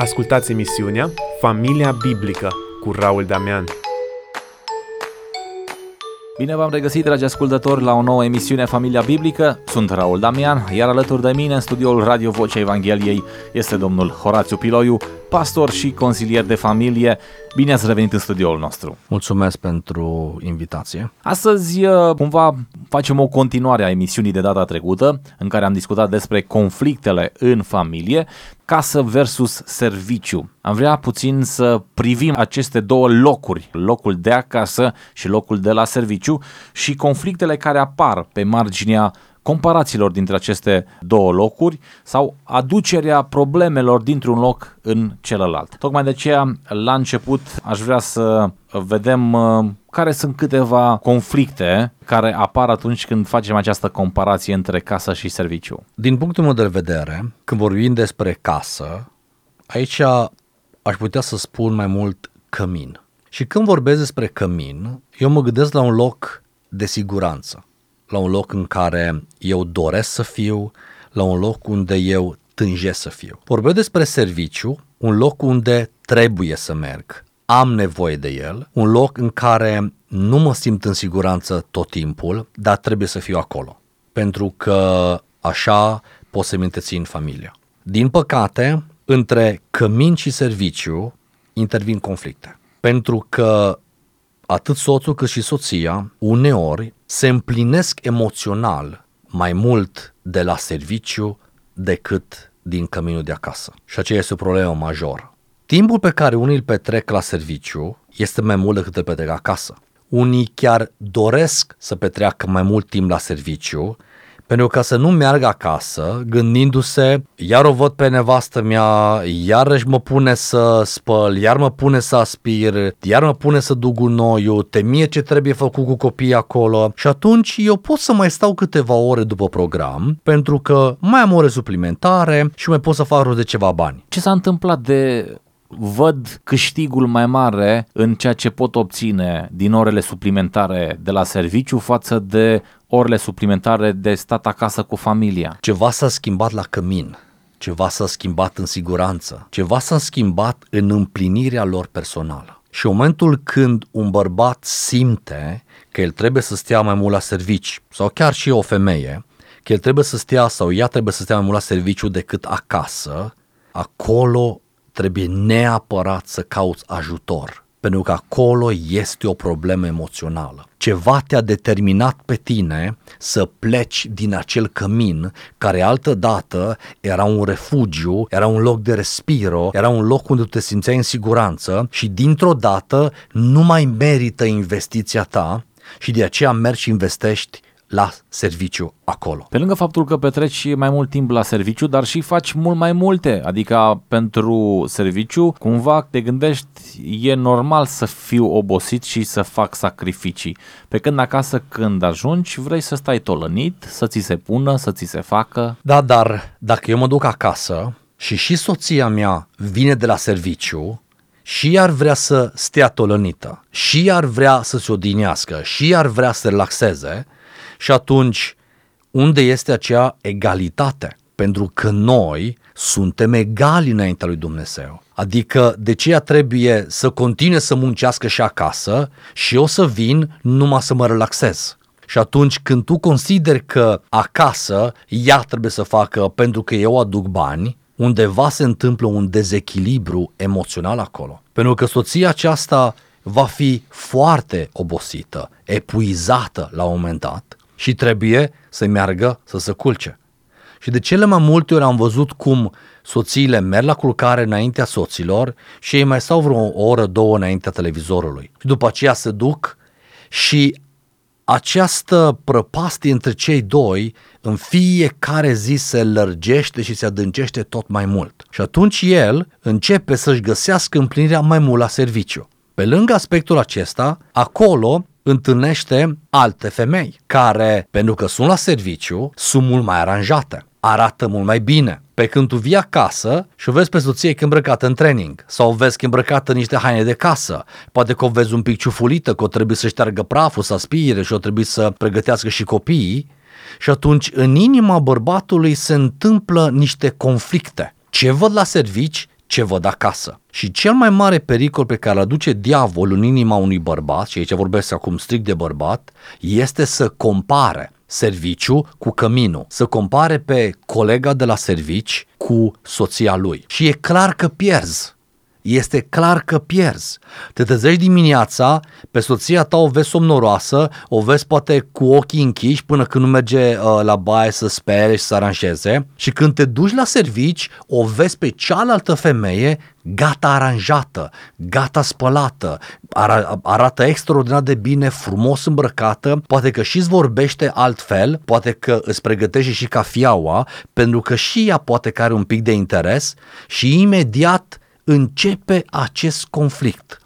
Ascultați emisiunea Familia Biblică cu Raul Damian. Bine v-am regăsit, dragi ascultători, la o nouă emisiune Familia Biblică. Sunt Raul Damian, iar alături de mine în studioul Radio Vocea Evangheliei este domnul Horațiu Piloiu, pastor și consilier de familie. Bine ați revenit în studioul nostru. Mulțumesc pentru invitație. Astăzi, uh, cumva, facem o continuare a emisiunii de data trecută, în care am discutat despre conflictele în familie, casă versus serviciu. Am vrea puțin să privim aceste două locuri, locul de acasă și locul de la serviciu și conflictele care apar pe marginea comparațiilor dintre aceste două locuri sau aducerea problemelor dintr-un loc în celălalt. Tocmai de aceea, la început, aș vrea să vedem uh, care sunt câteva conflicte care apar atunci când facem această comparație între casă și serviciu. Din punctul meu de vedere, când vorbim despre casă, aici aș putea să spun mai mult cămin. Și când vorbesc despre cămin, eu mă gândesc la un loc de siguranță la un loc în care eu doresc să fiu, la un loc unde eu tânjesc să fiu. Vorbesc despre serviciu, un loc unde trebuie să merg, am nevoie de el, un loc în care nu mă simt în siguranță tot timpul, dar trebuie să fiu acolo, pentru că așa pot să-mi întrețin familia. Din păcate, între cămin și serviciu intervin conflicte, pentru că atât soțul cât și soția uneori se împlinesc emoțional mai mult de la serviciu decât din căminul de acasă. Și aceea este o problemă majoră. Timpul pe care unii îl petrec la serviciu este mai mult decât îl petrec acasă. Unii chiar doresc să petreacă mai mult timp la serviciu, pentru ca să nu meargă acasă gândindu-se, iar o văd pe nevastă mea, iarăși mă pune să spăl, iar mă pune să aspir, iar mă pune să duc gunoiul, te mie ce trebuie făcut cu copiii acolo și atunci eu pot să mai stau câteva ore după program pentru că mai am ore suplimentare și mai pot să fac rost de ceva bani. Ce s-a întâmplat de văd câștigul mai mare în ceea ce pot obține din orele suplimentare de la serviciu față de orele suplimentare de stat acasă cu familia. Ceva s-a schimbat la cămin, ceva s-a schimbat în siguranță, ceva s-a schimbat în împlinirea lor personală. Și în momentul când un bărbat simte că el trebuie să stea mai mult la servici, sau chiar și o femeie, că el trebuie să stea sau ea trebuie să stea mai mult la serviciu decât acasă, acolo trebuie neapărat să cauți ajutor, pentru că acolo este o problemă emoțională. Ceva te-a determinat pe tine să pleci din acel cămin care altă dată era un refugiu, era un loc de respiro, era un loc unde te simțeai în siguranță și dintr-o dată nu mai merită investiția ta și de aceea mergi și investești la serviciu acolo. Pe lângă faptul că petreci mai mult timp la serviciu, dar și faci mult mai multe, adică pentru serviciu, cumva te gândești, e normal să fiu obosit și să fac sacrificii. Pe când acasă, când ajungi, vrei să stai tolănit, să ți se pună, să ți se facă. Da, dar dacă eu mă duc acasă și și soția mea vine de la serviciu, și ar vrea să stea tolănită, și ar vrea să se odinească, și ar vrea să relaxeze, și atunci, unde este acea egalitate? Pentru că noi suntem egali înaintea lui Dumnezeu. Adică de ce ea trebuie să continue să muncească și acasă și eu să vin numai să mă relaxez. Și atunci când tu consideri că acasă ea trebuie să facă pentru că eu aduc bani, undeva se întâmplă un dezechilibru emoțional acolo. Pentru că soția aceasta va fi foarte obosită, epuizată la un moment dat și trebuie să meargă să se culce. Și de cele mai multe ori am văzut cum soțiile merg la culcare înaintea soților și ei mai stau vreo o oră, două înaintea televizorului. Și după aceea se duc și această prăpastie între cei doi în fiecare zi se lărgește și se adâncește tot mai mult. Și atunci el începe să-și găsească împlinirea mai mult la serviciu. Pe lângă aspectul acesta, acolo întâlnește alte femei care, pentru că sunt la serviciu, sunt mult mai aranjate, arată mult mai bine. Pe când tu vii acasă și o vezi pe soție că îmbrăcată în training sau o vezi că îmbrăcată în niște haine de casă, poate că o vezi un pic ciufulită, că o trebuie să șteargă praful, să aspire și o trebuie să pregătească și copiii, și atunci în inima bărbatului se întâmplă niște conflicte. Ce văd la servici, ce văd acasă. Și cel mai mare pericol pe care îl aduce diavolul în inima unui bărbat, și aici vorbesc acum strict de bărbat, este să compare serviciu cu căminul, să compare pe colega de la servici cu soția lui. Și e clar că pierzi este clar că pierzi. Te trezești dimineața, pe soția ta o vezi somnoroasă, o vezi poate cu ochii închiși până când nu merge uh, la baie să spere și să aranjeze și când te duci la servici, o vezi pe cealaltă femeie gata aranjată, gata spălată, ar- arată extraordinar de bine, frumos îmbrăcată, poate că și-ți vorbește altfel, poate că îți pregătește și cafiaua, pentru că și ea poate că are un pic de interes și imediat începe acest conflict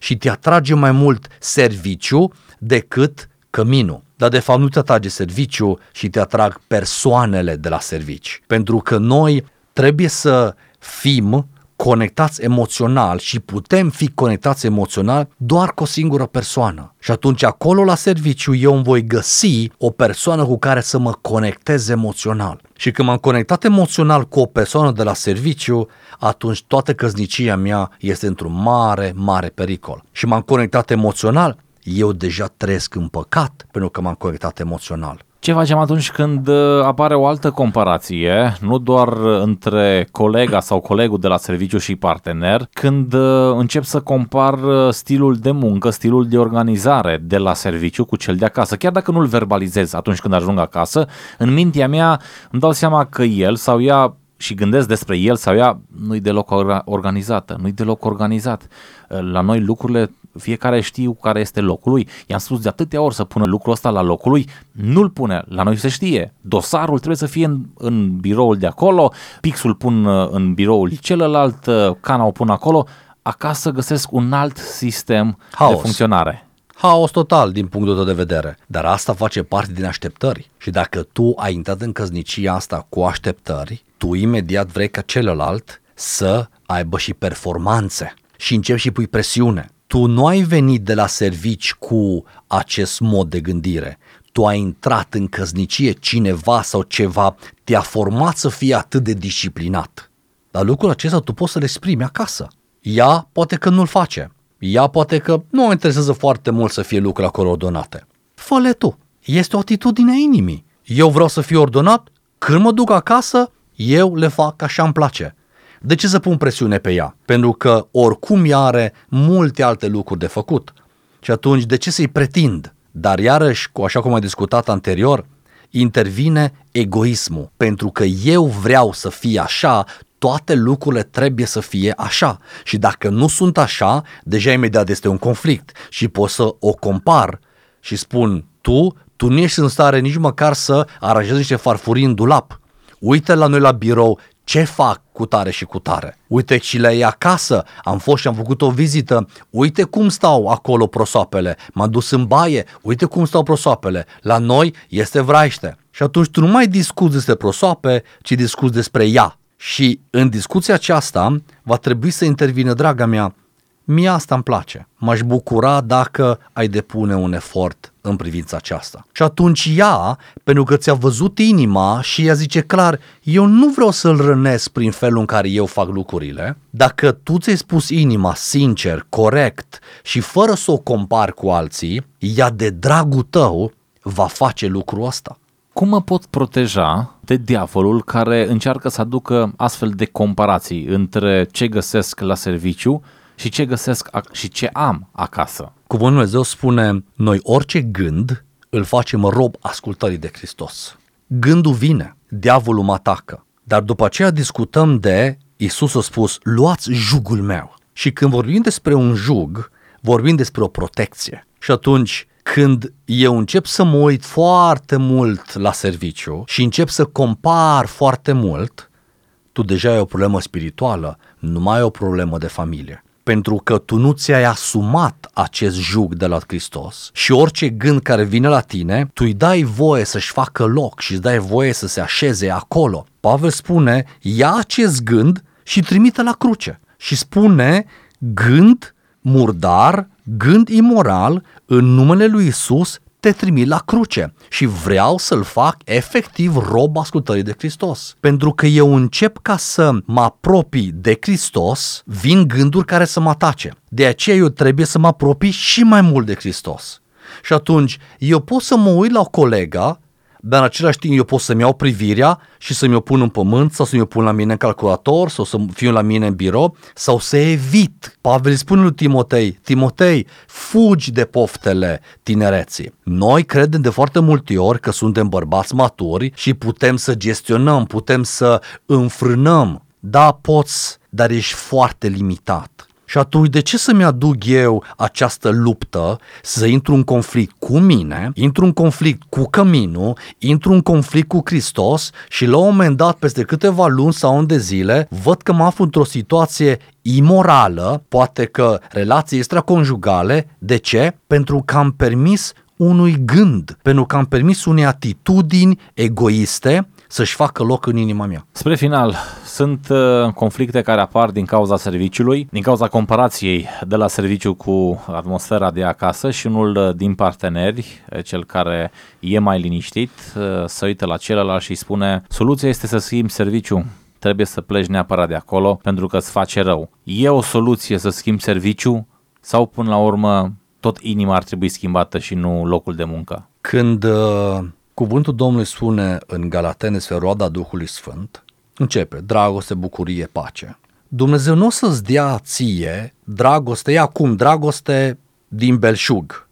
și te atrage mai mult serviciu decât căminul. Dar de fapt nu te atrage serviciu și te atrag persoanele de la servici. Pentru că noi trebuie să fim conectați emoțional și putem fi conectați emoțional doar cu o singură persoană. Și atunci acolo la serviciu eu îmi voi găsi o persoană cu care să mă conectez emoțional. Și când m-am conectat emoțional cu o persoană de la serviciu, atunci toată căznicia mea este într-un mare, mare pericol. Și m-am conectat emoțional, eu deja trăiesc în păcat pentru că m-am conectat emoțional. Ce facem atunci când uh, apare o altă comparație, nu doar între colega sau colegul de la serviciu și partener, când uh, încep să compar uh, stilul de muncă, stilul de organizare de la serviciu cu cel de acasă, chiar dacă nu-l verbalizez atunci când ajung acasă, în mintea mea îmi dau seama că el sau ea și gândesc despre el sau ea, nu-i deloc organizată, nu-i deloc organizat. La noi lucrurile fiecare știu care este locul lui. I-am spus de atâtea ori să pună lucrul ăsta la locul lui, nu-l pune, la noi se știe. Dosarul trebuie să fie în, în biroul de acolo, pixul pun uh, în biroul celălalt, uh, cana o pun acolo, acasă găsesc un alt sistem Haos. de funcționare. Haos total din punctul tău de vedere, dar asta face parte din așteptări. Și dacă tu ai intrat în căznicia asta cu așteptări, tu imediat vrei ca celălalt să aibă și performanțe și începi și pui presiune tu nu ai venit de la servici cu acest mod de gândire. Tu ai intrat în căznicie, cineva sau ceva te-a format să fii atât de disciplinat. Dar lucrul acesta tu poți să le exprimi acasă. Ea poate că nu-l face. Ea poate că nu o interesează foarte mult să fie lucruri acolo ordonate. Fă-le tu. Este o atitudine a inimii. Eu vreau să fiu ordonat, când mă duc acasă, eu le fac așa îmi place. De ce să pun presiune pe ea? Pentru că oricum ea are multe alte lucruri de făcut. Și atunci, de ce să-i pretind? Dar iarăși, cu așa cum am discutat anterior, intervine egoismul. Pentru că eu vreau să fie așa, toate lucrurile trebuie să fie așa. Și dacă nu sunt așa, deja imediat este un conflict. Și pot să o compar și spun, tu, tu nu ești în stare nici măcar să aranjezi niște farfurii în dulap. Uite la noi la birou ce fac cu tare și cu tare. Uite și le acasă, am fost și am făcut o vizită, uite cum stau acolo prosoapele, m-am dus în baie, uite cum stau prosoapele, la noi este vraiște. Și atunci tu nu mai discuți despre prosoape, ci discuți despre ea. Și în discuția aceasta va trebui să intervină, draga mea, Mie asta îmi place. M-aș bucura dacă ai depune un efort în privința aceasta. Și atunci ea, pentru că ți-a văzut inima și ea zice clar, eu nu vreau să-l rănesc prin felul în care eu fac lucrurile, dacă tu ți-ai spus inima sincer, corect și fără să o compari cu alții, ea de dragul tău va face lucrul ăsta. Cum mă pot proteja de diavolul care încearcă să aducă astfel de comparații între ce găsesc la serviciu și ce găsesc și ce am acasă. Cuvântul Dumnezeu spune, noi orice gând îl facem rob ascultării de Hristos. Gândul vine, diavolul mă atacă, dar după aceea discutăm de, Isus a spus, luați jugul meu. Și când vorbim despre un jug, vorbim despre o protecție. Și atunci, când eu încep să mă uit foarte mult la serviciu și încep să compar foarte mult, tu deja ai o problemă spirituală, nu mai ai o problemă de familie pentru că tu nu ți-ai asumat acest jug de la Hristos și orice gând care vine la tine, tu îi dai voie să-și facă loc și îți dai voie să se așeze acolo. Pavel spune, ia acest gând și trimite la cruce și spune gând murdar, gând imoral, în numele lui Isus te trimit la cruce și vreau să-l fac efectiv rob ascultării de Hristos. Pentru că eu încep ca să mă apropii de Hristos, vin gânduri care să mă atace. De aceea eu trebuie să mă apropii și mai mult de Hristos. Și atunci eu pot să mă uit la o colega dar în același timp eu pot să-mi iau privirea și să-mi o pun în pământ sau să-mi o pun la mine în calculator sau să fiu la mine în birou sau să evit. Pavel spune lui Timotei, Timotei, fugi de poftele tinereții. Noi credem de foarte multe ori că suntem bărbați maturi și putem să gestionăm, putem să înfrânăm. Da, poți, dar ești foarte limitat. Și atunci, de ce să-mi aduc eu această luptă, să intru în conflict cu mine, intru în conflict cu căminul, intru în conflict cu Hristos și la un moment dat, peste câteva luni sau ani de zile, văd că mă aflu într-o situație imorală, poate că relații extraconjugale. De ce? Pentru că am permis unui gând, pentru că am permis unei atitudini egoiste să-și facă loc în inima mea. Spre final, sunt uh, conflicte care apar din cauza serviciului, din cauza comparației de la serviciu cu atmosfera de acasă și unul uh, din parteneri, uh, cel care e mai liniștit, să uită la celălalt și spune soluția este să schimbi serviciu, trebuie să pleci neapărat de acolo pentru că îți face rău. E o soluție să schimbi serviciu sau până la urmă tot inima ar trebui schimbată și nu locul de muncă? Când uh, Cuvântul Domnului spune în Galatene despre roada Duhului Sfânt, începe dragoste, bucurie, pace. Dumnezeu nu o să-ți dea ție dragoste, e acum dragoste din belșug.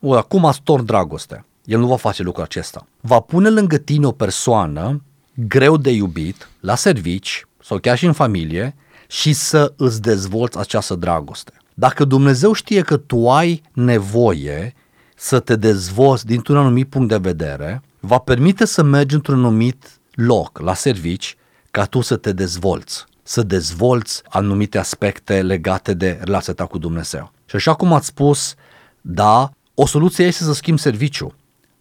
O, acum astor dragoste. El nu va face lucrul acesta. Va pune lângă tine o persoană greu de iubit, la servici sau chiar și în familie și să îți dezvolți această dragoste. Dacă Dumnezeu știe că tu ai nevoie să te dezvolți dintr-un anumit punct de vedere, va permite să mergi într-un anumit loc, la servici, ca tu să te dezvolți, să dezvolți anumite aspecte legate de relația ta cu Dumnezeu. Și așa cum ați spus, da, o soluție este să schimbi serviciu,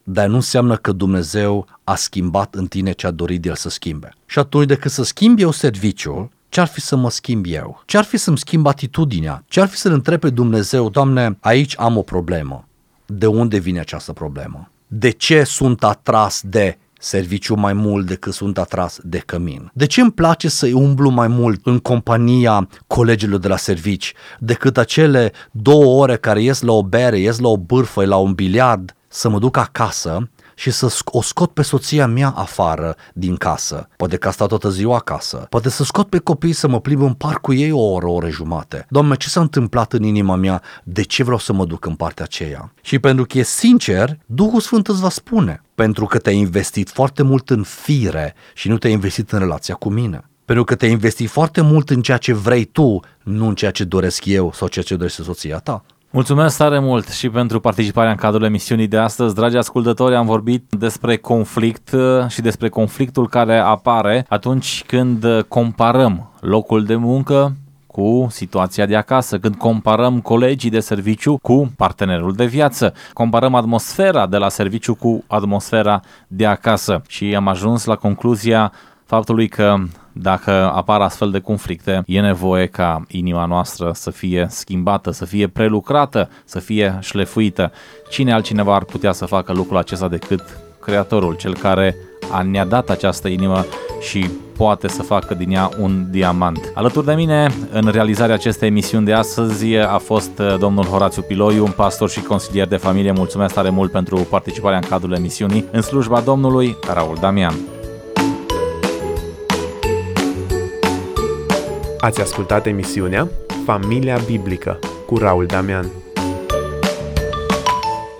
dar nu înseamnă că Dumnezeu a schimbat în tine ce a dorit El să schimbe. Și atunci, decât să schimb eu serviciul, ce-ar fi să mă schimb eu? Ce-ar fi să-mi schimb atitudinea? Ce-ar fi să-L întreb pe Dumnezeu, Doamne, aici am o problemă de unde vine această problemă. De ce sunt atras de serviciu mai mult decât sunt atras de cămin? De ce îmi place să umblu mai mult în compania colegilor de la servici decât acele două ore care ies la o bere, ies la o bârfă, la un biliard, să mă duc acasă și să o scot pe soția mea afară din casă. Poate că a stat toată ziua acasă. Poate să scot pe copii să mă plimb în parc cu ei o oră, o oră jumate. Doamne, ce s-a întâmplat în inima mea? De ce vreau să mă duc în partea aceea? Și pentru că e sincer, Duhul Sfânt îți va spune. Pentru că te-ai investit foarte mult în fire și nu te-ai investit în relația cu mine. Pentru că te-ai investit foarte mult în ceea ce vrei tu, nu în ceea ce doresc eu sau ceea ce dorește soția ta. Mulțumesc tare mult și pentru participarea în cadrul emisiunii de astăzi. Dragi ascultători, am vorbit despre conflict uh, și despre conflictul care apare atunci când comparăm locul de muncă cu situația de acasă, când comparăm colegii de serviciu cu partenerul de viață, comparăm atmosfera de la serviciu cu atmosfera de acasă și am ajuns la concluzia faptului că dacă apar astfel de conflicte, e nevoie ca inima noastră să fie schimbată, să fie prelucrată, să fie șlefuită. Cine altcineva ar putea să facă lucrul acesta decât Creatorul, cel care a ne-a dat această inimă și poate să facă din ea un diamant. Alături de mine, în realizarea acestei emisiuni de astăzi, a fost uh, domnul Horațiu Piloiu, un pastor și consilier de familie. Mulțumesc tare mult pentru participarea în cadrul emisiunii. În slujba Domnului, Raul Damian. Ați ascultat emisiunea Familia Biblică cu Raul Damian.